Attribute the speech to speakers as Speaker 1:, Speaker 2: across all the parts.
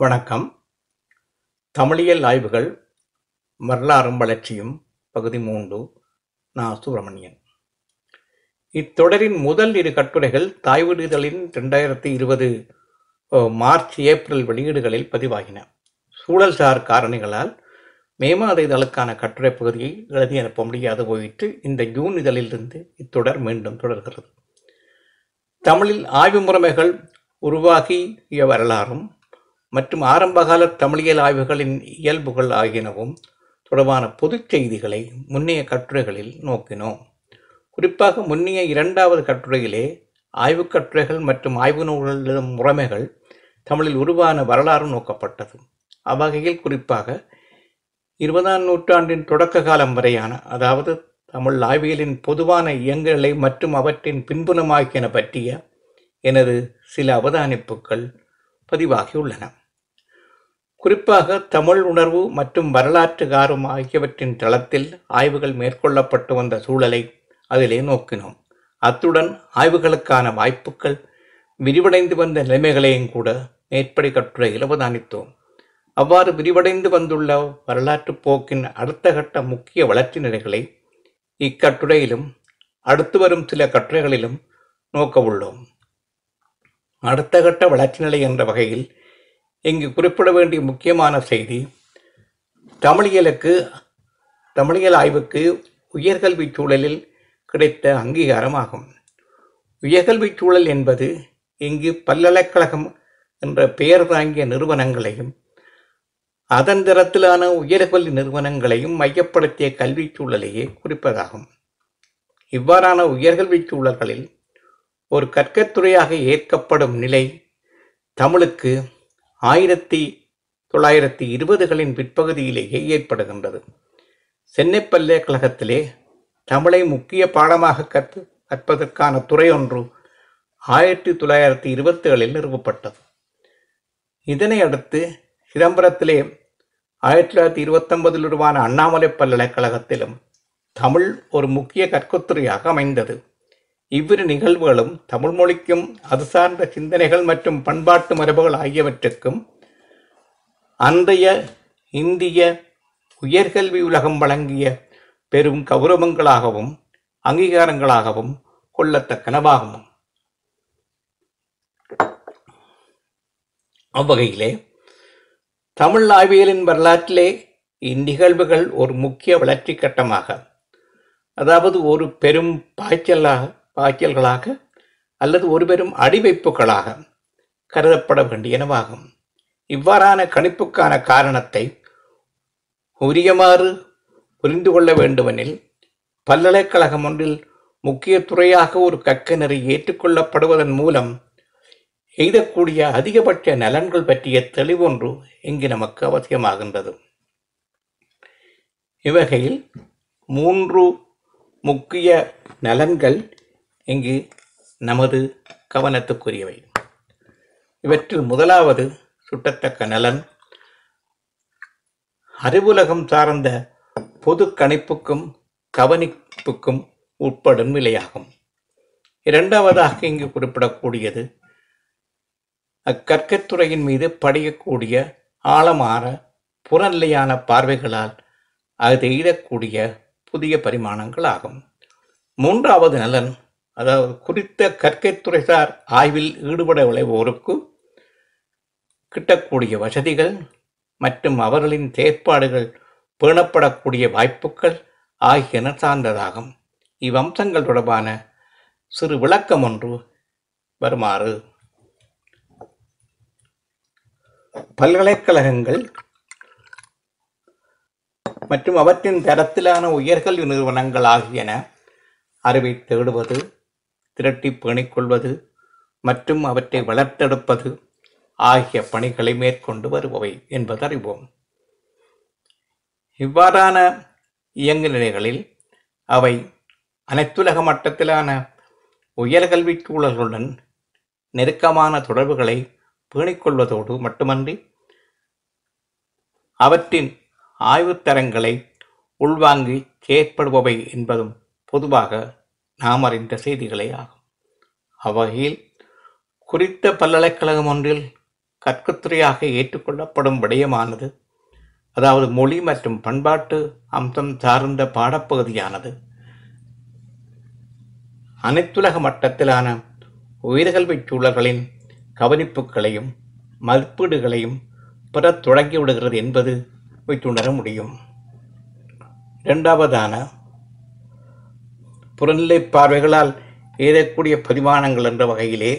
Speaker 1: வணக்கம். தமிழியல் ஆய்வுகள் வரலாறும் வளர்ச்சியும் பகுதி மூன்று. நான் சுப்பிரமணியன். இத்தொடரின் முதல் இரு கட்டுரைகள் தாய் இதழின் ரெண்டாயிரத்தி இருபது மார்ச் ஏப்ரல் வெளியீடுகளில் பதிவாகின. சூழல்சார் காரணிகளால் மே மாத இதழுக்கான கட்டுரை பகுதியை எழுதி அனுப்ப முடியாது போயிட்டு இந்த ஜூன் இதழிலிருந்து இத்தொடர் மீண்டும் தொடர்கிறது. தமிழில் ஆய்வு முறைமைகள் உருவாகிய வரலாறும் மற்றும் ஆரம்பகால தமிழியல் ஆய்வுகளின் இயல்புகள் ஆகியனவும் தொடர்பான பொதுச் செய்திகளை முன்னைய கட்டுரைகளில் நோக்கினோம். குறிப்பாக முன்னைய இரண்டாவது கட்டுரையிலே ஆய்வுக் கட்டுரைகள் மற்றும் ஆய்வு நூல்கள் முறைமைகள் தமிழில் உருவான வரலாறு நோக்கப்பட்டது. அவ்வகையில் குறிப்பாக இருபதாம் நூற்றாண்டின் தொடக்க காலம் வரையான அதாவது தமிழ் ஆய்வியலின் பொதுவான இயங்குநிலை மற்றும் அவற்றின் பின்புலமாகியன பற்றிய எனது சில அவதானிப்புகள் பதிவாகியுள்ளன. குறிப்பாக தமிழ் உணர்வு மற்றும் வரலாற்று காரம் ஆகியவற்றின் தளத்தில் ஆய்வுகள் மேற்கொள்ளப்பட்டு வந்த சூழலை அதிலே நோக்கினோம். அத்துடன் ஆய்வுகளுக்கான வாய்ப்புகள் விரிவடைந்து வந்த நிலைமைகளையும் கூட மேற்படி கட்டுரையில் அவதானித்தோம் அவ்வாறு விரிவடைந்து வந்துள்ள வரலாற்று போக்கின் அடுத்த கட்ட முக்கிய வளர்ச்சி நிலைகளை இக்கட்டுரையிலும் அடுத்து வரும் சில கட்டுரைகளிலும் நோக்க உள்ளோம். அடுத்த கட்ட வளர்ச்சி நிலை என்ற வகையில் இங்கு குறிப்பிட வேண்டிய முக்கியமான செய்தி தமிழியலுக்கு தமிழியல் ஆய்வுக்கு உயர்கல்வி சூழலில் கிடைத்த அங்கீகாரம் ஆகும் உயர்கல்வி சூழல் என்பது இங்கு பல்கலைக்கழகம் என்ற பெயர் தாங்கிய நிறுவனங்களையும் அதன் தரத்திலான உயர்கல்வி நிறுவனங்களையும் மையப்படுத்திய கல்வி சூழலையே குறிப்பதாகும். இவ்வாறான உயர்கல்வி சூழல்களில் ஒரு கற்கத்துறையாக ஏற்கப்படும் நிலை தமிழுக்கு ஆயிரத்தி தொள்ளாயிரத்தி இருபதுகளின் பிற்பகுதியிலேயே ஏற்படுகின்றது. சென்னை பல்கலைக்கழகத்திலே தமிழை முக்கிய பாடமாக கற்று கற்பதற்கான துறை ஒன்று ஆயிரத்தி தொள்ளாயிரத்தி இருபத்தி ஏழில் நிறுவப்பட்டது. இதனை அடுத்து சிதம்பரத்திலே ஆயிரத்தி தொள்ளாயிரத்தி இருபத்தொன்பதில் உருவான அண்ணாமலை பல்கலைக்கழகத்திலும் தமிழ் ஒரு முக்கிய கற்கத்துறையாக அமைந்தது. இவ்விரு நிகழ்வுகளும் தமிழ் மொழிக்கும் அது சார்ந்த சிந்தனைகள் மற்றும் பண்பாட்டு மரபுகள் ஆகியவற்றுக்கும் அன்றைய இந்திய உயர்கல்வி உலகம் வழங்கிய பெரும் கௌரவங்களாகவும் அங்கீகாரங்களாகவும் கொள்ளத்தக்கனவாகும். அவ்வகையிலே தமிழ் ஆய்வியலின் வரலாற்றிலே இந்நிகழ்வுகள் ஒரு முக்கிய வளர்ச்சி கட்டமாக அதாவது ஒரு பெரும் பாய்ச்சலாக பாய்ச்சல்களாக அல்லது ஒருபெரும் அடிவைப்புகளாக கருதப்பட வேண்டியனவாகும் இவ்வாறான கணிப்புக்கான காரணத்தை உரியமாறு புரிந்து கொள்ள வேண்டுமெனில் பல்கலைக்கழகம் ஒன்றில் முக்கிய துறையாக ஒரு கற்க நெறி ஏற்றுக்கொள்ளப்படுவதன் மூலம் எய்தக்கூடிய அதிகபட்ச நலன்கள் பற்றிய தெளிவொன்று இங்கு நமக்கு அவசியமாகின்றது. இவ்வகையில் மூன்று முக்கிய நலன்கள் இங்கு நமது கவனத்துக்குரியவை. இவற்றில் முதலாவது சுட்டத்தக்க நலன். அறிவுலகம் சார்ந்த பொது கணிப்புக்கும் கவனிப்புக்கும் உட்படும் நிலையாகும். இரண்டாவதாக இங்கு குறிப்பிடக்கூடியது அக்கற்கத்துறையின் மீது படியக்கூடிய ஆழமான புறநிலையான பார்வைகளால் அது எய்தக்கூடிய புதிய பரிமாணங்கள் ஆகும் மூன்றாவது நலன் அதாவது குறித்த கற்கைத்துறைசார் ஆய்வில் ஈடுபட விளைவோருக்கு கிட்டக்கூடிய வசதிகள் மற்றும் அவர்களின் செயற்பாடுகள் பேணப்படக்கூடிய வாய்ப்புகள் ஆகியன சார்ந்ததாகும். இவ்வம்சங்கள் தொடர்பான சிறு விளக்கம் ஒன்று வருமாறு. பல்கலைக்கழகங்கள் மற்றும் அவற்றின் தரத்திலான உயர்கல்வி நிறுவனங்கள் ஆகியன அறிவை தேடுவது திரட்டி பேணிக்கொள்வது மற்றும் அவற்றை வளர்த்தெடுப்பது ஆகிய பணிகளை மேற்கொண்டு வருபவை என்பது அறிவோம். இவ்வாறான இயங்கு நிலைகளில் அவை அனைத்துலக மட்டத்திலான உயர்கல்வி சூழல்களுடன் நெருக்கமான தொடர்புகளை பேணிக்கொள்வதோடு மட்டுமன்றி அவற்றின் ஆய்வுத்தரங்களை உள்வாங்கி செயற்படுபவை என்பதும் பொதுவாக நாம் அறிந்த செய்திகளே ஆகும். அவ்வகையில் குறித்த பல்கலைக்கழகம் ஒன்றில் கற்கத்துறையாக ஏற்றுக்கொள்ளப்படும் விடயமானது அதாவது மொழி மற்றும் பண்பாட்டு அம்சம் சார்ந்த பாடப்பகுதியானது அனைத்துலக மட்டத்திலான உயர்கல்விச் சூழல்களின் கவனிப்புகளையும் மதிப்பீடுகளையும் பெறத் தொடங்கிவிடுகிறது என்பது வைத்துணர முடியும். இரண்டாவதான புறநிலை பார்வைகளால் எழுதக்கூடிய பரிமாணங்கள் என்ற வகையிலே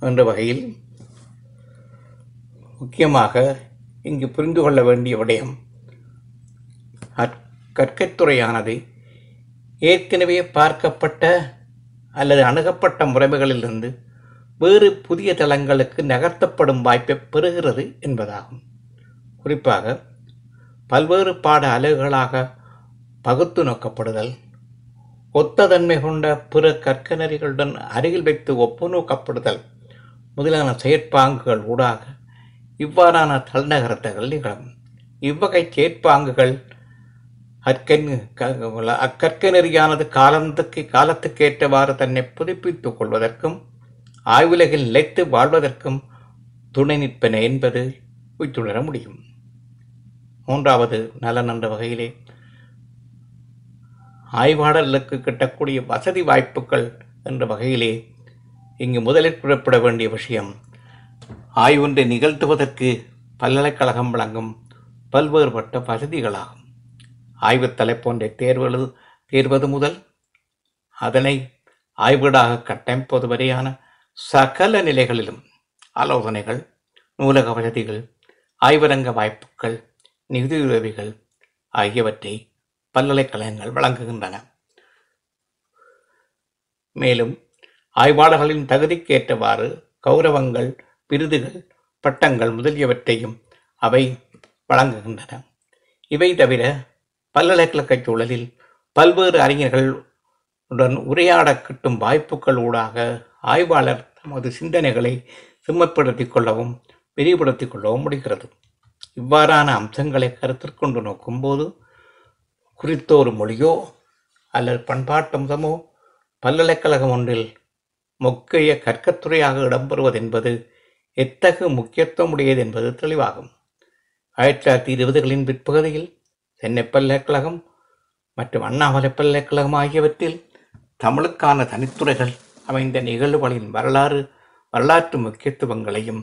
Speaker 1: என்ற வகையில் முக்கியமாக இங்கு புரிந்து கொள்ள வேண்டிய விடயம் அற்- கற்கைத்துறையானது ஏற்கனவே பார்க்கப்பட்ட அல்லது அணுகப்பட்ட முறைமைகளிலிருந்து வேறு புதிய தளங்களுக்கு நகர்த்தப்படும் வாய்ப்பை பெறுகிறது என்பதாகும். குறிப்பாக பல்வேறு பாட அலகுகளாக பகுத்து நோக்கப்படுதல். ஒத்த தன்மை கொண்ட பிற கற்கநெறிகளுடன் அருகில் வைத்து ஒப்பு நோக்கப்படுதல். முதலான செயற்பாங்குகள் ஊடாக இவ்வாறான தள்நகர்த்தங்கள் நிகழும். இவ்வகை செயற்பாங்குகள் அற்கண் க- அக்கற்க நெறியானது காலத்துக்கு காலத்துக்கேற்றவாறு தன்னை புதுப்பித்துக் கொள்வதற்கும் ஆய்வுலகில் நிலைத்து வாழ்வதற்கும் துணை நிற்பன என்பது உய்த்துணர முடியும். மூன்றாவது நலன் என்ற வகையிலே ஆய்வாளர்களுக்கு கிட்டக்கூடிய வசதி வாய்ப்புகள் என்ற வகையிலே இங்கு முதலில் குறிப்பிட வேண்டிய விஷயம். ஆய்வொன்றை நிகழ்த்துவதற்கு பல்கலைக்கழகம் வழங்கும் பல்வேறுபட்ட வசதிகளாகும். ஆய்வுத் தலைப்பொன்றை தேர்வு தேர்வது முதல் அதனை ஆய்வீடாக கட்டமைப்பது வரையான சகல நிலைகளிலும் ஆலோசனைகள் நூலக வசதிகள் ஆய்வரங்க வாய்ப்புகள் நிதியுதவிகள் ஆகியவற்றை பல்கலைக்கழகங்கள் வழங்குகின்றன. மேலும் ஆய்வாளர்களின் தகுதிக்கேற்றவாறு கௌரவங்கள் விருதுகள் பட்டங்கள் முதலியவற்றையும் அவை வழங்குகின்றன. இவை தவிர பல்கலைக்கழகச் சூழலில் பல்வேறு அறிஞர்களுடன் உரையாட கிட்டும் வாய்ப்புகள் ஊடாக ஆய்வாளர் தமது சிந்தனைகளை சிம்மப்படுத்திக் கொள்ளவும் விரிவுபடுத்திக் கொள்ளவும் முடிகிறது. இவ்வாறான அம்சங்களை கருத்திற்கொண்டு நோக்கும்போது குறித்த ஒரு மொழியோ அல்லது பண்பாட்டம்சமோ பல்கலைக்கழகம் ஒன்றில் முக்கிய கற்கத்துறையாக இடம்பெறுவது என்பது எத்தகு முக்கியத்துவம் உடையது என்பது தெளிவாகும். ஆயிரத்தி தொள்ளாயிரத்தி இருபதுகளின் பிற்பகுதியில் சென்னை பல்கலைக்கழகம் மற்றும் அண்ணாமலை பல்கலைக்கழகம் ஆகியவற்றில் தமிழுக்கான தனித்துறைகள் அமைந்த நிகழ்வுகளின் வரலாறு வரலாற்று முக்கியத்துவங்களையும்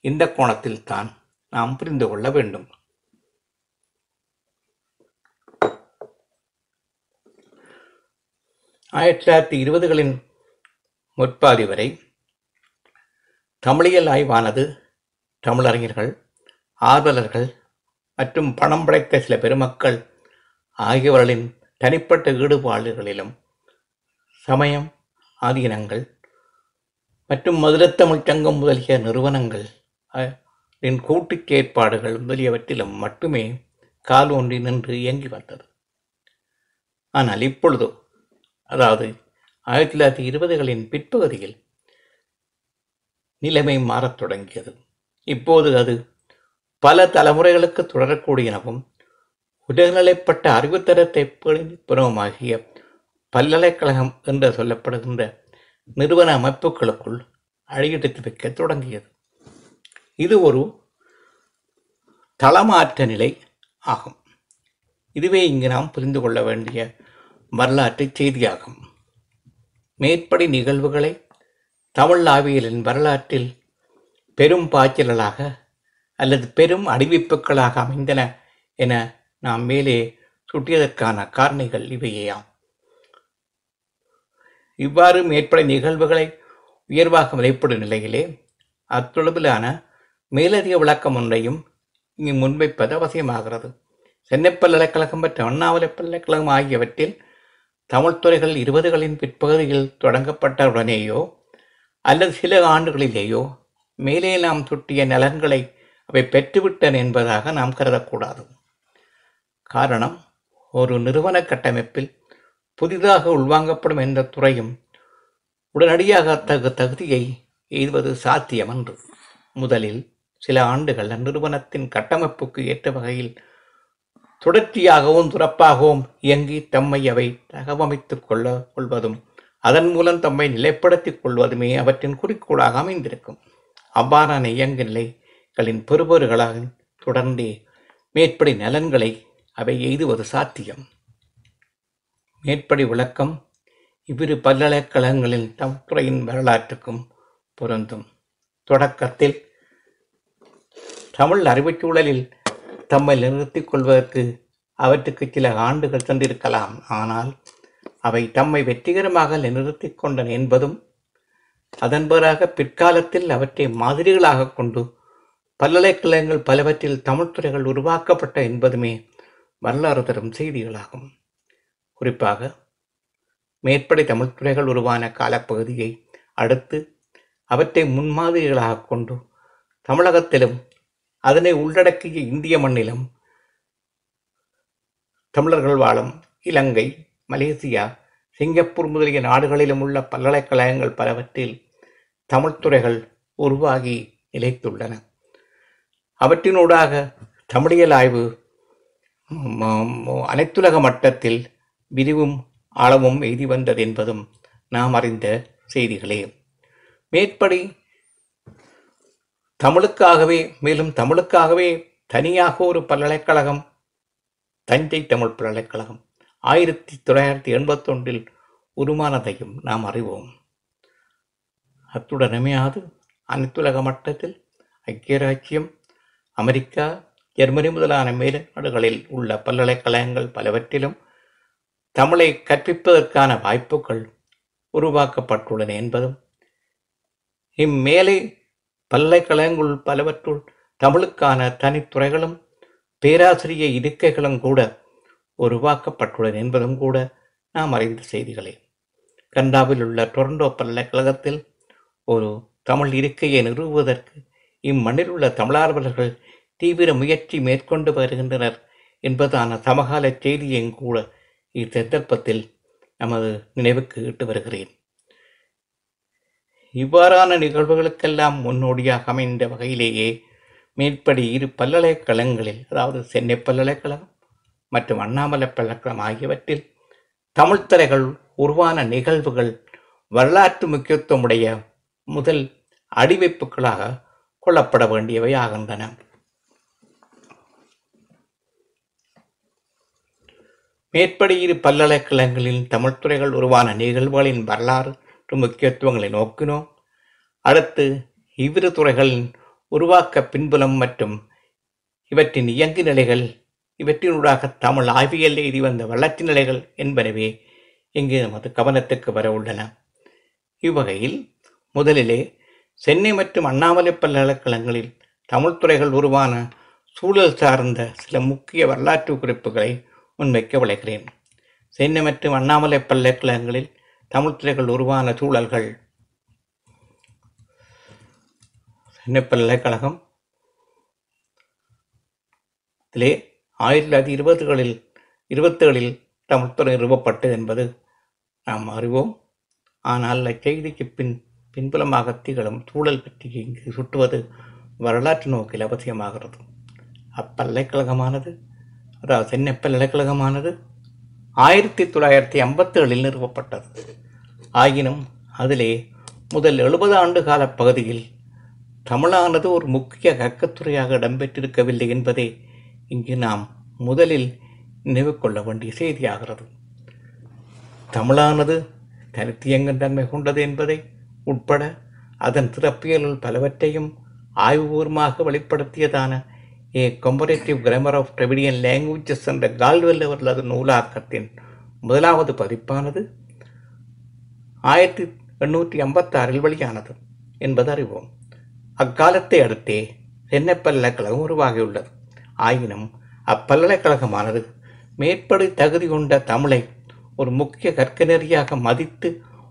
Speaker 1: இந்த கோணத்தில் தான் நாம் புரிந்து கொள்ள வேண்டும். ஆயிரத்தி தொள்ளாயிரத்தி இருபதுகளின் முற்பாதி வரை தமிழியல் ஆய்வானது தமிழறிஞர்கள் ஆர்வலர்கள் மற்றும் பணம் படைத்த சில பெருமக்கள் ஆகியவர்களின் தனிப்பட்ட ஈடுபாடுகளிலும் சமயம் ஆதீனங்கள் மற்றும் மதுரத்தமிழ் சங்கம் முதலிய நிறுவனங்கள் அ- கூட்டுச் செயற்பாடுகள் முதலியவற்றிலும் மட்டுமே கால் ஒன்றி நின்று இயங்கி வந்தது. ஆனால் இப்பொழுதோ அதாவது ஆயிரத்தி தொள்ளாயிரத்தி இருபதுகளின் பிற்பகுதியில் நிலைமை மாறத் தொடங்கியது. இப்போது அது பல தலைமுறைகளுக்கு தொடரக்கூடியனவும் உடல்நிலைப்பட்ட அறிவுத்தரத்தை புறமாகிய பல்கலைக்கழகம் என்று சொல்லப்படுகின்ற நிறுவன அமைப்புகளுக்குள் அழியெடுத்து வைக்க தொடங்கியது. இது ஒரு தளமாற்ற நிலை ஆகும். இதுவே இங்கு நாம் புரிந்து கொள்ள வேண்டிய வரலாற்று செய்தியாகும். மேற்படி நிகழ்வுகளை தமிழ் ஆவியலின் வரலாற்றில் பெரும் பாய்ச்சல்களாக அல்லது பெரும் அறிவிப்புகளாக அமைந்தன என நாம் மேலே சுட்டியதற்கான காரணிகள் இவையேயாம். இவ்வாறு மேற்படி நிகழ்வுகளை உயர்வாக மதிப்பிடும் நிலையிலே அத்தொழுவிலான மேலதிக விளக்கம் ஒன்றையும் இங்கு முன்வைப்பது அவசியமாகிறது. சென்னை பல்கலைக்கழகம் மற்றும் அண்ணாமலை பல்கலைக்கழகம் ஆகியவற்றில் தமிழ் துறைகள் இருபதுகளின் பிற்பகுதியில் தொடங்கப்பட்ட உடனேயோ அல்லது சில ஆண்டுகளிலேயோ மேலே நாம் சுட்டிய நலன்களை அவை பெற்றுவிட்டன என்பதாக நாம் கருதக்கூடாது. காரணம் ஒரு நிறுவன கட்டமைப்பில் புதிதாக உள்வாங்கப்படும் எந்த துறையும் உடனடியாக அத்தகு தகுதியை எய்துவது சாத்தியமன்று. முதலில் சில ஆண்டுகள் அந்நிறுவனத்தின் கட்டமைப்புக்கு ஏற்ற வகையில் தொடர்ச்சியாகவும் துறப்பாகவும் இயங்கி தம்மை அவை தகவமைத்துக் கொள்ள கொள்வதும் அதன் மூலம் தம்மை நிலைப்படுத்திக் கொள்வதுமே அவற்றின் குறிக்கோளாக அமைந்திருக்கும். அவ்வாறான இயங்கு நிலைகளின் பெறுபவர்களாக தொடர்ந்தே மேற்படி நலன்களை அவை எய்துவது சாத்தியம். மேற்படி விளக்கம் இவ்விரு பல்கலைக்கழகங்களில் தம் துறையின் வரலாற்றுக்கும் பொருந்தும். தொடக்கத்தில் தமிழ் அறிவுச்சூழலில் தம்மை நிறுத்திக் கொள்வதற்கு அவற்றுக்கு சில ஆண்டுகள் சென்றிருக்கலாம் ஆனால் அவை தம்மை வெற்றிகரமாக நிறுத்தி கொண்டன என்பதும் அதன் பிறகு பிற்காலத்தில் அவற்றை மாதிரிகளாக கொண்டு பல்கலைக்கழகங்கள் பலவற்றில் தமிழ்துறைகள் உருவாக்கப்பட்ட என்பதுமே வரலாறு தரும் செய்திகளாகும். குறிப்பாக மேற்படி தமிழ்துறைகள் உருவான காலப்பகுதியை அடுத்து அவற்றை முன்மாதிரிகளாக கொண்டு தமிழகத்திலும் அதனை உள்ளடக்கிய இந்திய மண்ணிலும் தமிழர்கள் வாழும் இலங்கை மலேசியா சிங்கப்பூர் முதலிய நாடுகளிலும் உள்ள பல்கலைக்கழகங்கள் பலவற்றில் தமிழ்த்துறைகள் உருவாகி நிலைத்துள்ளன. அவற்றினூடாக தமிழியல் ஆய்வு அனைத்துலக மட்டத்தில் விரிவும் ஆழமும் எய்தி வந்தது என்பதும் நாம் அறிந்த செய்திகளே. மேற்படி தமிழுக்காகவே மேலும் தமிழுக்காகவே தனியாக ஒரு பல்கலைக்கழகம் தஞ்சை தமிழ் பல்கலைக்கழகம் ஆயிரத்தி தொள்ளாயிரத்தி எண்பத்தொன்றில் உருமானதையும் நாம் அறிவோம். அத்துடனமையாது அனைத்துலக மட்டத்தில் ஐக்கிய அமெரிக்கா ஜெர்மனி முதலான மேல நாடுகளில் உள்ள பல்கலைக்கழகங்கள் பலவற்றிலும் தமிழை கற்பிப்பதற்கான வாய்ப்புகள் உருவாக்கப்பட்டுள்ளன என்பதும் இம்மேலே பல்லைக்கழகங்கள் பலவற்றுள் தமிழுக்கான தனித்துறைகளும் பேராசிரிய இருக்கைகளும் கூட உருவாக்கப்பட்டுள்ளன என்பதும் கூட நாம் அறிந்த செய்திகளே. கண்டாவில் உள்ள டொரண்டோ பல்கலைக்கழகத்தில் ஒரு தமிழ் இருக்கையை நிறுவுவதற்கு இம்மண்ணில் உள்ள தமிழார்வலர்கள் தீவிர முயற்சி மேற்கொண்டு வருகின்றனர் என்பதான சமகால செய்தியையும் கூட இச்சந்தர்ப்பத்தில் நமது நினைவுக்கு இட்டு வருகிறேன். இவ்வாறான நிகழ்வுகளுக்கெல்லாம் முன்னோடியாக அமைந்த வகையிலேயே மேற்படி இரு பல்கலைக்கழகங்களில் அதாவது சென்னை பல்கலைக்கழகம் மற்றும் அண்ணாமலை பல்கலைக்கழகம் ஆகியவற்றில் தமிழ்த்தரைகள் உருவான நிகழ்வுகள் வரலாற்று முக்கியத்துவமுடைய முதல் அடிவைப்புகளாக கொள்ளப்பட வேண்டியவை ஆகின்றன மேற்படி இரு பல்கலைக்கழகங்களின் தமிழ்த்துறைகள் உருவான நிகழ்வுகளின் வரலாறு முக்கியத்துவங்களை நோக்கினோம். அடுத்து இவ்விரு துறைகளின் உருவாக்க பின்புலம் மற்றும் இவற்றின் இயங்கு நிலைகள் இவற்றினூடாக தமிழ் ஆய்வியல் எழுதி வந்த வளர்ச்சி நிலைகள் என்பனவே இங்கு நமது கவனத்துக்கு வர உள்ளன. இவ்வகையில் முதலிலே சென்னை மற்றும் அண்ணாமலை பல்கலைக்கழகங்களில் தமிழ் துறைகள் உருவான சூழல் சார்ந்த சில முக்கிய வரலாற்று குறிப்புகளை முன்வைக்க விளைகிறேன் சென்னை மற்றும் அண்ணாமலை பல்கலைக்கழகங்களில் தமிழ்துறைகள் உருவான சூழல்கள். சென்னை பல்கலைக்கழகம் இதிலே ஆயிரத்தி தொள்ளாயிரத்தி இருபதுகளில் இருபத்தேழில் தமிழ்த்துறை நிறுவப்பட்டது என்பது நாம் அறிவோம். ஆனால் அச்செய்திக்கு பின் பின்புலமாக திகழும் சூழல் பற்றி இங்கு சுட்டுவது வரலாற்று நோக்கில் அவசியமாகிறது. அப்பல்கலைக்கழகமானது அதாவது சென்னை பல்கலைக்கழகமானது ஆயிரத்தி தொள்ளாயிரத்தி ஐம்பத்தேழில் நிறுவப்பட்டது. ஆயினும் அதிலே முதல் எழுபது ஆண்டு கால பகுதியில் தமிழானது ஒரு முக்கிய கக்கத்துறையாக இடம்பெற்றிருக்கவில்லை என்பதே இங்கு நாம் முதலில் நினைவு கொள்ள வேண்டிய செய்தியாகிறது. தமிழானது தனித்தியங்கும் தன்மை கொண்டது என்பதை உட்பட அதன் சிறப்பியல்கள் பலவற்றையும் ஆய்வுபூர்வமாக வெளிப்படுத்தியதான A comparative grammar of Dravidian languages என்ற கால்வெல் அவர்களது நூலாக்கத்தின் முதலாவது பதிப்பானது. ஆயிரத்தி எண்ணூற்றி ஐம்பத்தாறில் வெளியானது என்பது அறிவோம். அக்காலத்தை அடுத்தே சென்னை பல்கலைக்கழகம் உருவாகியுள்ளது. ஆயினும் அப்பல்கலைக்கழகமானது மேற்படி தகுதி கொண்ட தமிழை ஒரு முக்கிய கற்க நெறியாக மதித்து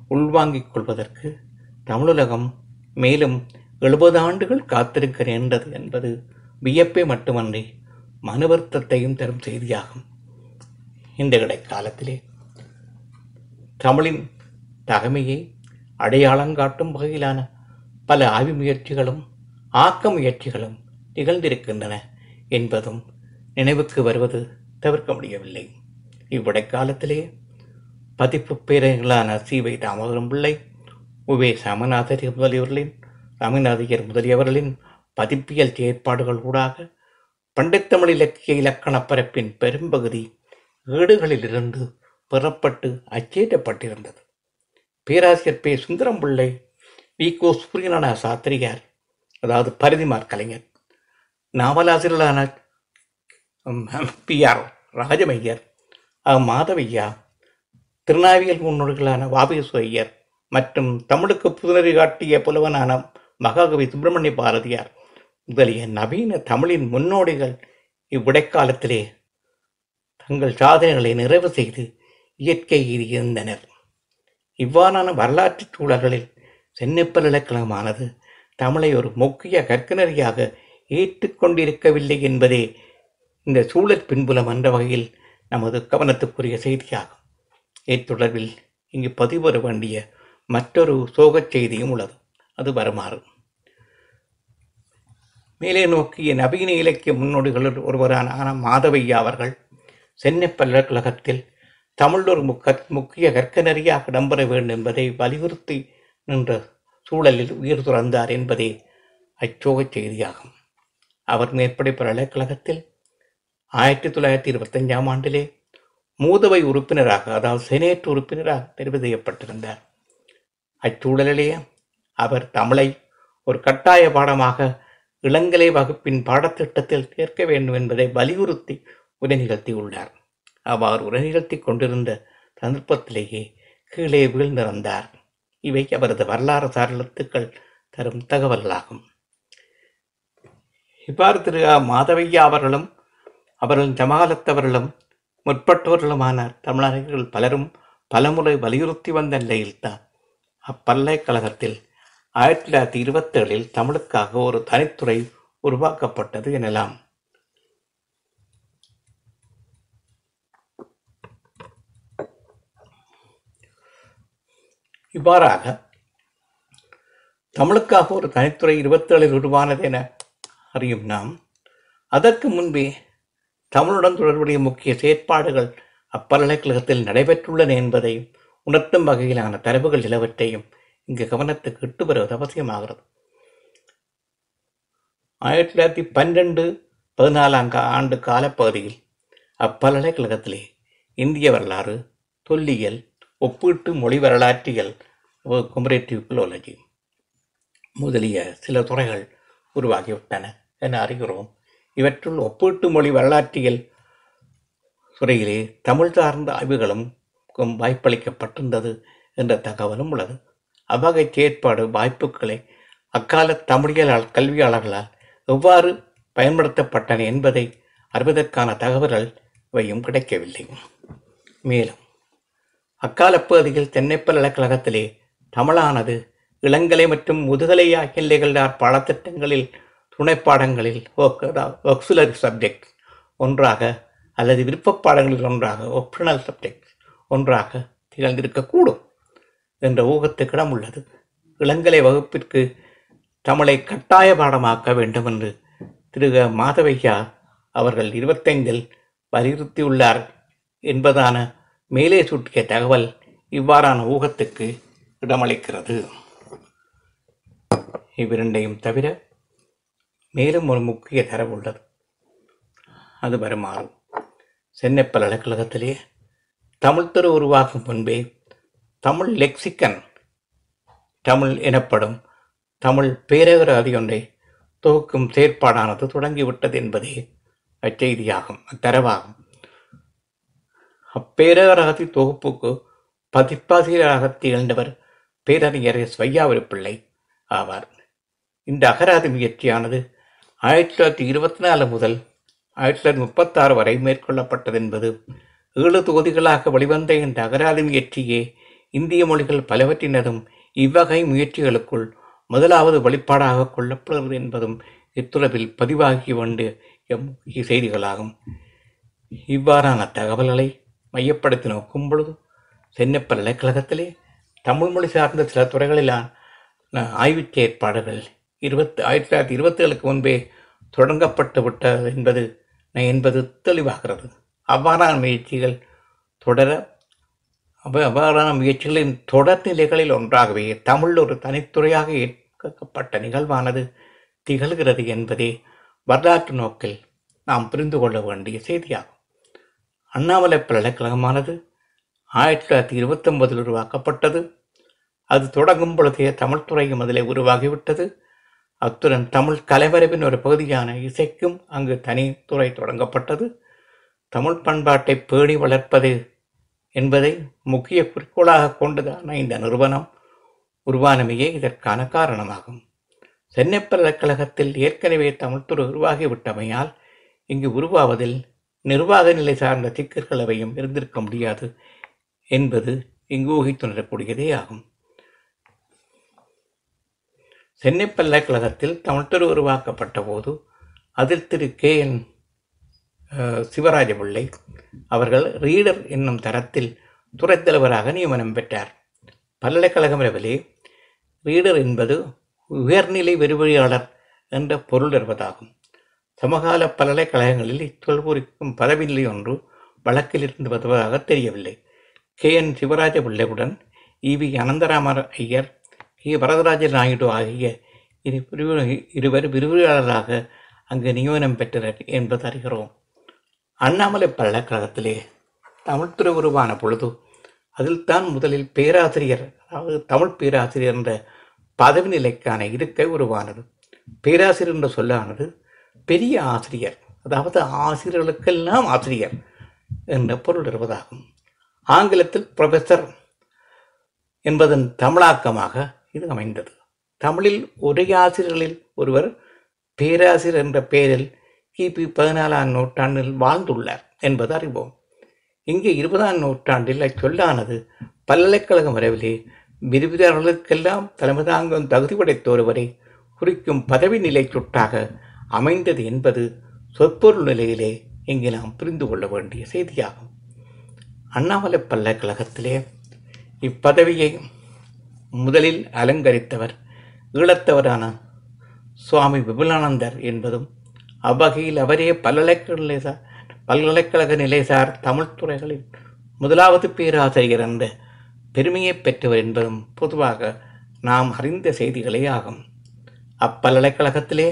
Speaker 1: உள்வாங்கிக் கொள்வதற்கு தமிழுலகம் மேலும் எழுபது ஆண்டுகள் காத்திருக்க நேர்ந்தது என்பது வியப்பை மட்டுமன்றி மனுவர்த்தத்தையும் தரும் செய்தியாகும். இந்த இடைக்காலத்திலே தமிழின் தகமையை அடையாளங்காட்டும் வகையிலான பல ஆய்வு முயற்சிகளும் ஆக்க முயற்சிகளும் நிகழ்ந்திருக்கின்றன என்பதும் நினைவுக்கு வருவது தவிர்க்க முடியவில்லை. இவ்விடைக்காலத்திலே பதிப்பு பேரர்களான சி. வை. தாமோதரம் பிள்ளை உவே சாமநாதர் முதலியவர்களின் சாமிநாதையர் முதலியவர்களின் பதிப்பியல் செயற்பாடுகள் ஊடாக பண்டைத்தமிழ் இலக்கிய இலக்கணப் பரப்பின் பெரும்பகுதி ஏடுகளிலிருந்து பெறப்பட்டு அச்சேற்றப்பட்டிருந்தது பேராசிரியர் பே. சுந்தரம்பிள்ளை வி. கோ. சூரியனான சாத்திரியார் அதாவது பரிதிமார் கலைஞர் நாவலாசிரியர்களான பி. ஆர். ராஜமையர் மாதவையா திருநாவியல் முன்னோர்களான வாபேசு ஐயர் மற்றும் தமிழுக்கு புதுநறி காட்டிய புலவனான மகாகவி சுப்பிரமணிய பாரதியார் முதலிய நவீன தமிழின் முன்னோடிகள். இவ்விடைக்காலத்திலே தங்கள் சாதனைகளை நிறைவு செய்து இயற்கையில் இருந்தனர். இவ்வாறான வரலாற்று சூழல்களில் சென்னிப்பல் இலக்கணமானது தமிழை ஒரு முக்கிய கற்கனரியாக ஏற்றுக்கொண்டிருக்கவில்லை என்பதே இந்த சூழல் பின்புலம் என்ற வகையில் நமது கவனத்துக்குரிய செய்தியாகும். இத்தொடர்பில் இங்கு பதிவு வேண்டிய மற்றொரு சோகச் செய்தியும் உள்ளது. அது வருமாறு. மேலே நோக்கிய நவீன இலக்கிய முன்னோடிகளில் ஒருவரான மாதவையா அவர்கள் சென்னை பல்கலைக்கழகத்தில் தமிழ் முக்க முக்கிய கற்கனரியாக இடம்பெற வேண்டும் என்பதை வலியுறுத்தி நின்ற சூழலில் உயிர் துறந்தார் என்பதே அச்சோகச் செய்தியாகும். அவர் மேற்படி பல்கலைக்கழகத்தில் ஆயிரத்தி தொள்ளாயிரத்தி இருபத்தஞ்சாம் ஆண்டிலே மூதவை உறுப்பினராக அதாவது செனேட் உறுப்பினராக தெரிவு செய்யப்பட்டிருந்தார். அச்சூழலிலேயே அவர் தமிழை ஒரு கட்டாய பாடமாக இளங்கலை வகுப்பின் பாடத்திட்டத்தில் சேர்க்க வேண்டும் என்பதை வலியுறுத்தி உரை நிகழ்த்தியுள்ளார். அவ்வாறு உரை நிகழ்த்தி கொண்டிருந்த சந்தர்ப்பத்திலேயே கீழே வீழ்ந்திருந்தார் இவை அவரது வரலாறு சாரலத்துக்கள் தரும் தகவல்களாகும். இவ்வாறு திரு மாதவையா அவர்களும் அவர்களின் ஜமாலத்தவர்களும் முற்பட்டவர்களுமான தமிழர்கள் பலரும் பலமுறை வலியுறுத்தி வந்த நிலையில்தான் அப்பல்கலைக்கழகத்தில் ஆயிரத்தி தொள்ளாயிரத்தி இருபத்தேழில் தமிழுக்காக ஒரு தனித்துறை உருவாக்கப்பட்டது எனலாம். இவ்வாறாக தமிழுக்காக ஒரு தனித்துறை இருபத்தேழில் உருவானது என அறியும் நாம் அதற்கு முன்பே தமிழுடன் தொடர்புடைய முக்கிய செயற்பாடுகள் அப்பல்கலைக்கழகத்தில் நடைபெற்றுள்ளன என்பதையும் உணர்த்தும் வகையிலான தரவுகள் சிலவற்றையும் இங்கு கவனத்துக்கு இட்டு வருவது அவசியமாகிறது. ஆயிரத்தி தொள்ளாயிரத்தி பன்னெண்டு பதினாலாம் ஆண்டு காலப்பகுதியில் அப்பல்கலைக்கழகத்திலே இந்திய வரலாறு தொல்லியல் ஒப்பீட்டு மொழி வரலாற்றியல் குமரேட்டிவ் பிலோலஜி முதலிய சில துறைகள் உருவாகிவிட்டன என அறிகிறோம். இவற்றுள் ஒப்பீட்டு மொழி வரலாற்றியல் துறையிலே தமிழ் சார்ந்த ஆய்வுகளும் வாய்ப்பளிக்கப்பட்டிருந்தது என்ற தகவலும் உள்ளது. அவ்வகை செயற்பாடு வாய்ப்புகளை அக்கால தமிழியலால் கல்வியாளர்களால் எவ்வாறு பயன்படுத்தப்பட்டன என்பதை அறிவதற்கான தகவல்கள் இவையும் கிடைக்கவில்லை. மேலும் அக்கால பகுதியில் தென்னை பல்கலைக்கழகத்திலே தமிழானது இளங்கலை மற்றும் முதுகலை ஆகியலைகளார் பாடத்திட்டங்களில் துணைப்பாடங்களில் ஒக்சுலரி சப்ஜெக்ட் ஒன்றாக அல்லது விருப்ப பாடங்களில் ஒன்றாக ஒப்ஷனல் சப்ஜெக்ட் ஒன்றாக திகழ்ந்திருக்கக்கூடும். என்ற ஊகத்துக்கிடம் உள்ளது இளங்கலை வகுப்பிற்கு தமிழை கட்டாய பாடமாக்க வேண்டும் என்று திரு மாதவையா அவர்கள் இருபத்தைந்தில் வலியுறுத்தியுள்ளார் என்பதான மேலே சுட்டிய தகவல் இவ்வாறான ஊகத்துக்கு இடமளிக்கிறது. இவ்விரண்டையும் தவிர மேலும் ஒரு முக்கிய தரவு உள்ளது. அது வருமாறு. சென்னை பல்கலைக்கழகத்திலே தமிழ்த்துறை உருவாகும் முன்பே தமிழ் லெக்சிக்கன் தமிழ் எனப்படும் தமிழ் பேரகராதி ஒன்றை தொகுக்கும் செயற்பாடானது தொடங்கிவிட்டது என்பதே அச்செய்தியாகும் அத்தரவாகும். அப்பேரகராதி தொகுப்புக்கு பதிப்பாசிரியராக திகழ்ந்தவர் பேரறிஞர் எஸ். வையாவரி பிள்ளை ஆவார். இந்த அகராதி முயற்சியானது ஆயிரத்தி தொள்ளாயிரத்தி இருபத்தி நாலு முதல் ஆயிரத்தி தொள்ளாயிரத்தி முப்பத்தாறு வரை மேற்கொள்ளப்பட்டது என்பது ஏழு தொகுதிகளாக வெளிவந்த இந்த அகராதி முயற்சியே இந்திய மொழிகள் பலவற்றினதும் இவ்வகை முயற்சிகளுக்குள் முதலாவது வழிபாடாக கொள்ளப்படுகிறது என்பதும் இத்துறவில் பதிவாகி வேண்டிய முக்கிய செய்திகளாகும். இவ்வாறான தகவல்களை மையப்படுத்தி நோக்கும் பொழுது சென்னை பல்கலைக்கழகத்திலே தமிழ் மொழி சார்ந்த சில துறைகளிலான ஆய்வுச் ஏற்பாடுகள் இருபத்தி ஆயிரத்தி தொள்ளாயிரத்தி இருபத்தி ஏழுக்கு முன்பே தொடங்கப்பட்டு விட்டது என்பது என்பது தெளிவாகிறது. அவ்வாறான முயற்சிகள் தொடர அவ்வாறான முயற்சிகளின் தொடர் நிலைகளில் ஒன்றாகவே தமிழ் ஒரு தனித்துறையாக ஏற்கப்பட்ட நிகழ்வானது திகழ்கிறது என்பதே வரலாற்று நோக்கில் நாம் புரிந்து கொள்ள வேண்டிய செய்தியாகும். அண்ணாமலை பல்கலைக்கழகமானது ஆயிரத்தி தொள்ளாயிரத்தி இருபத்தொன்பதில் உருவாக்கப்பட்டது. அது தொடங்கும் பொழுதே தமிழ்துறையும் அதிலே உருவாகிவிட்டது. அத்துடன் தமிழ் கலைவரவின் ஒரு பகுதியான இசைக்கும் அங்கு தனித்துறை தொடங்கப்பட்டது. தமிழ் பண்பாட்டை பேணி வளர்ப்பது என்பதை முக்கிய குறிக்கோளாக கொண்டதான இந்த நிறுவனம் உருவானமையே இதற்கான காரணமாகும். சென்னை பல்கலைக்கழகத்தில் ஏற்கனவே தமிழ்துறை உருவாகிவிட்டமையால் இங்கு உருவாவதில் நிர்வாக நிலை சார்ந்த சிக்கல்கள் அவையும் இருந்திருக்க முடியாது என்பது இங்கு ஊகித்துணரக்கூடியதே ஆகும். சென்னை பல்கலைக்கழகத்தில் தமிழ்துறை உருவாக்கப்பட்ட போது அதில் திரு கே என் சிவராஜ பிள்ளை அவர்கள் ரீடர் என்னும் தரத்தில் துறைத்தலைவராக நியமனம் பெற்றார். பல்கலைக்கழகம் அளவிலே ரீடர் என்பது உயர்நிலை விரிவழியாளர் என்ற பொருள் இருப்பதாகும் சமகால பல்கலைக்கழகங்களில் இத்தொல் குறிக்கும் ஒன்று வழக்கில் இருந்து வருவதாக தெரியவில்லை. கே. என். சிவராஜ பிள்ளையுடன் வி. அனந்தராமர் ஐயர் கே. வரதராஜ நாயுடு ஆகிய இரு இருவர் விரிவுரையாளராக அங்கு நியமனம் பெற்றனர் என்பது அறிகிறோம். அண்ணாமலை பல்கலைக்கழகத்திலே தமிழ்துறை உருவான பொழுது அதில் தான் முதலில் பேராசிரியர் அதாவது தமிழ் பேராசிரியர் என்ற பதவி நிலைக்கான இருக்கை உருவானது. பேராசிரியர் என்ற சொல்லானது பெரிய ஆசிரியர் அதாவது ஆசிரியர்களுக்கெல்லாம் ஆசிரியர் என்ற பொருள் இருப்பதாகும். ஆங்கிலத்தில் ப்ரொஃபஸர் என்பதன் தமிழாக்கமாக இது அமைந்தது. தமிழில் ஒரே ஆசிரியர்களில் ஒருவர் பேராசிரியர் என்ற பெயரில் கிபி பதினாலாம் நூற்றாண்டில் வாழ்ந்துள்ளார் என்பது அறிவோம். இங்கே இருபதாம் நூற்றாண்டில் அச்சொல்லானது பல்கலைக்கழகம் வரவிலே விரிவிதாளர்களுக்கெல்லாம் தலைமை தாங்கும் தகுதி படைத்த ஒருவரை குறிக்கும் பதவி நிலை சுட்டாக அமைந்தது என்பது சொற்பொருள் நிலையிலே இங்கு நாம் புரிந்து கொள்ள வேண்டிய செய்தியாகும். அண்ணாமலை பல்கலைக்கழகத்திலே இப்பதவியை முதலில் அலங்கரித்தவர் ஈழத்தவரான சுவாமி விபுலானந்தர் என்பதும் அவ்வகையில் அவரே பல்கலைக்கழக நிலைசார் பல்கலைக்கழக நிலைசார் தமிழ் துறைகளில் முதலாவது பேராசிரியர் என்ற பெருமையை பெற்றவர் என்பதும் பொதுவாக நாம் அறிந்த செய்திகளே ஆகும். அப்பல்கலைக்கழகத்திலே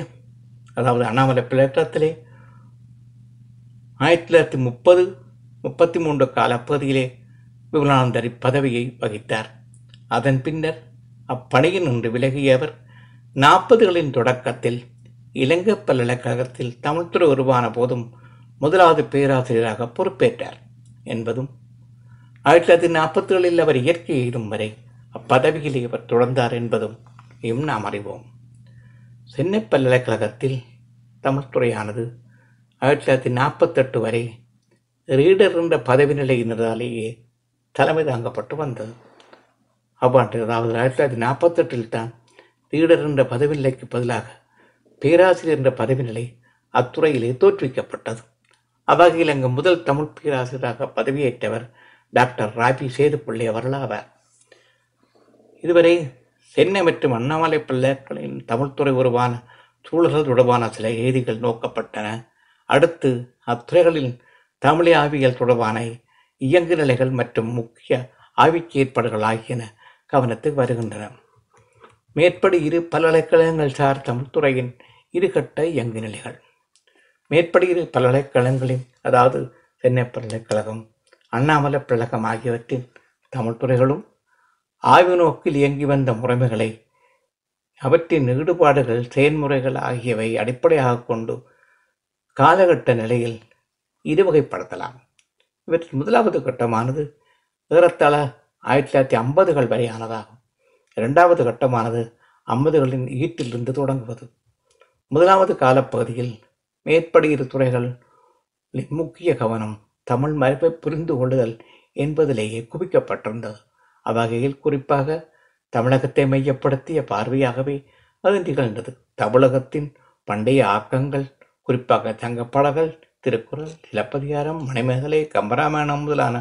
Speaker 1: அதாவது அண்ணாமலை பல்கலைக்கழகத்திலே ஆயிரத்தி தொள்ளாயிரத்தி முப்பது முப்பத்தி மூன்று காலப்பகுதியிலே விமலானந்தரி பதவியை வகித்தார். அதன் பின்னர் அப்பணியில் நின்று விலகிய அவர் நாற்பதுகளின் தொடக்கத்தில் இலங்கை பல்கலைக்கழகத்தில் தமிழ்துறை உருவான போதும் முதலாவது பேராசிரியராக பொறுப்பேற்றார் என்பதும் ஆயிரத்தி தொள்ளாயிரத்தி நாற்பத்தேழில் அவர் இயற்கை எழுதும் வரை அப்பதவியில் இவர் தொடர்ந்தார் என்பதும் இம் நாம் அறிவோம். சென்னை பல்கலைக்கழகத்தில் தமிழ்துறையானது ஆயிரத்தி தொள்ளாயிரத்தி நாற்பத்தெட்டு வரை ரீடர் என்ற பதவி நிலையினராலேயே தலைமை தாங்கப்பட்டு வந்தது. அவ்வாண்டு அதாவது ஆயிரத்தி தொள்ளாயிரத்தி நாற்பத்தெட்டில் தான் ரீடர் என்ற பதவி நிலைக்கு பதிலாக பேராசிரியர் என்ற பதவி நிலை அத்துறையிலே தோற்றுவிக்கப்பட்டது. அவ்வகையில் அங்கு முதல் தமிழ் பேராசிரியராக பதவியேற்றவர் டாக்டர் ராபி சேதுப்பிள்ளை அவர்கள் ஆவார் இதுவரை சென்னை மற்றும் அண்ணாமலை பல்கலைக்கழகின் தமிழ்துறை உருவான சூழல்கள் தொடர்பான சில செய்திகள் நோக்கப்பட்டன. அடுத்து அத்துறைகளில் தமிழ் ஆவியல் தொடர்பான இயங்கு நிலைகள் மற்றும் முக்கிய ஆவிக்கு ஏற்பாடுகள் ஆகியன கவனத்துக்கு வருகின்றன. மேற்படி இரு பல்கலைக்கழகங்கள் சார் தமிழ்துறையின் இருகட்ட இயங்கு நிலைகள். மேற்படி இரு பல்கலைக்கழகங்களின் அதாவது சென்னை பல்கலைக்கழகம் அண்ணாமலை பல்கலைக்கழகம் ஆகியவற்றின் தமிழ்துறைகளும் ஆய்வு நோக்கில் இயங்கி வந்த முறைமைகளை அவற்றின் ஈடுபாடுகள் செயல்முறைகள் ஆகியவை அடிப்படையாக கொண்டு காலகட்ட நிலையில் இருவகைப்படுத்தலாம். இவற்றில் முதலாவது கட்டமானது ஏறத்தாழ ஆயிரத்தி தொள்ளாயிரத்தி ஐம்பதுகள் வரையானதாகும். இரண்டாவது கட்டமானது ஐம்பதுகளின் ஈட்டிலிருந்து தொடங்குவது. முதலாவது காலப்பகுதியில் மேற்படி இரு துறைகளின் முக்கிய கவனம் தமிழ் மரபை புரிந்து கொள்ளுதல் என்பதிலேயே குவிக்கப்பட்டிருந்தது. அவ்வகையில் குறிப்பாக தமிழகத்தை மையப்படுத்திய பார்வையாகவே அது நிகழ்ந்தது தமிழகத்தின் பண்டைய ஆக்கங்கள் குறிப்பாக தங்கப்பாடல்கள் திருக்குறள் சிலப்பதிகாரம் மணிமேகலை கம்பராமாயணம் முதலான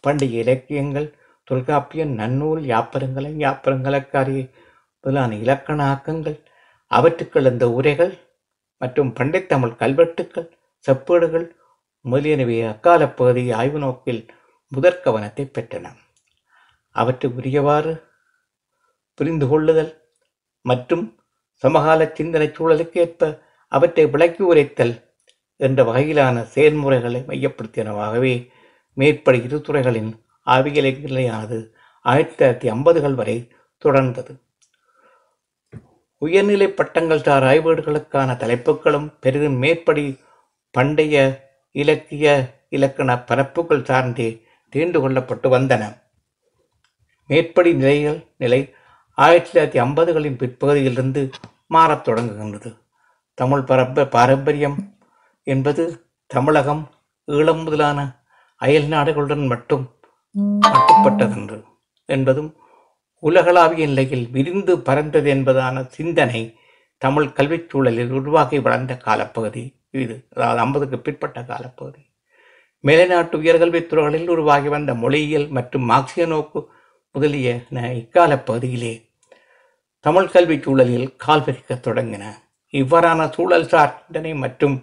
Speaker 1: பண்டைய இலக்கியங்கள் தொல்காப்பியம் நன்னூல் யாப்பரங்களின் யாப்பரங்கலக்காரி முதலான இலக்கண ஆக்கங்கள் அவற்றுக்கள் இந்த உரைகள் மற்றும் பண்டைத்தமிழ் கல்வெட்டுக்கள் செப்பேடுகள் முதலியனவை அக்கால பகுதி ஆய்வு நோக்கில் முதற் கவனத்தை பெற்றன. அவற்றுக்குரியவாறு உரியவாறு புரிந்து கொள்ளுதல் மற்றும் சமகால சிந்தனை சூழலுக்கு ஏற்ப அவற்றை விளக்கி உரைத்தல் என்ற வகையிலான செயல்முறைகளை மையப்படுத்தியனவாகவே மேற்படி இரு துறைகளின் ஆவியலை நிலையானது ஆயிரத்தி தொள்ளாயிரத்தி ஐம்பதுகள் வரை தொடர்ந்தது. உயர்நிலை பட்டங்கள் சார் ஆய்வுகளுக்கான தலைப்புகளும் பெரிதும் மேற்படி பண்டைய இலக்கிய இலக்கண பரப்புகள் சார்ந்தே தீண்டு கொள்ளப்பட்டு வந்தன. மேற்படி நிலைகள் நிலை ஆயிரத்தி தொள்ளாயிரத்தி ஐம்பதுகளின் பிற்பகுதியிலிருந்து மாறத் தொடங்குகின்றது. தமிழ் பரப்ப பாரம்பரியம் என்பது தமிழகம் ஈழம் முதலான அயல் நாடுகளுடன் மட்டும் மட்டுப்பட்டதென்று என்பதும் உலகளாவிய நிலையில் விரிந்து பறந்தது என்பதான சிந்தனை தமிழ் கல்விச் சூழலில் உருவாகி வளர்ந்த காலப்பகுதி இது. அதாவது ஐம்பதுக்கு பிற்பட்ட காலப்பகுதி. மேலைநாட்டு உயர்கல்வித் துறைகளில் உருவாகி வந்த மொழியியல் மற்றும் மார்க்சிய நோக்கு முதலிய இக்கால பகுதியிலே தமிழ் கல்விச் சூழலில் கால் பதிக்கத் தொடங்கின. இவ்வாறான சூழல் சார் சிந்தனை மற்றும்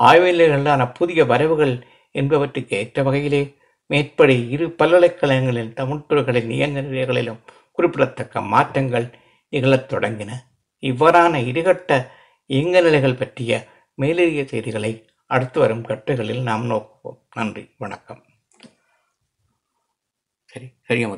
Speaker 1: ஆய்வுகளான புதிய வரவுகள் என்பவற்றுக்கு ஏற்ற வகையிலே மேற்படி இரு பல்கலைக்கழகங்களின் தமிழ்த்துறைகளின் இயங்க நிலைகளிலும் குறிப்பிடத்தக்க மாற்றங்கள் நிகழத் தொடங்கின. இவ்வாறான இருகட்ட இயங்க நிலைகள் பற்றிய மேலதிக செய்திகளை அடுத்து வரும் கட்டுகளில் நாம் நோக்குவோம். நன்றி. வணக்கம். சரி சரியா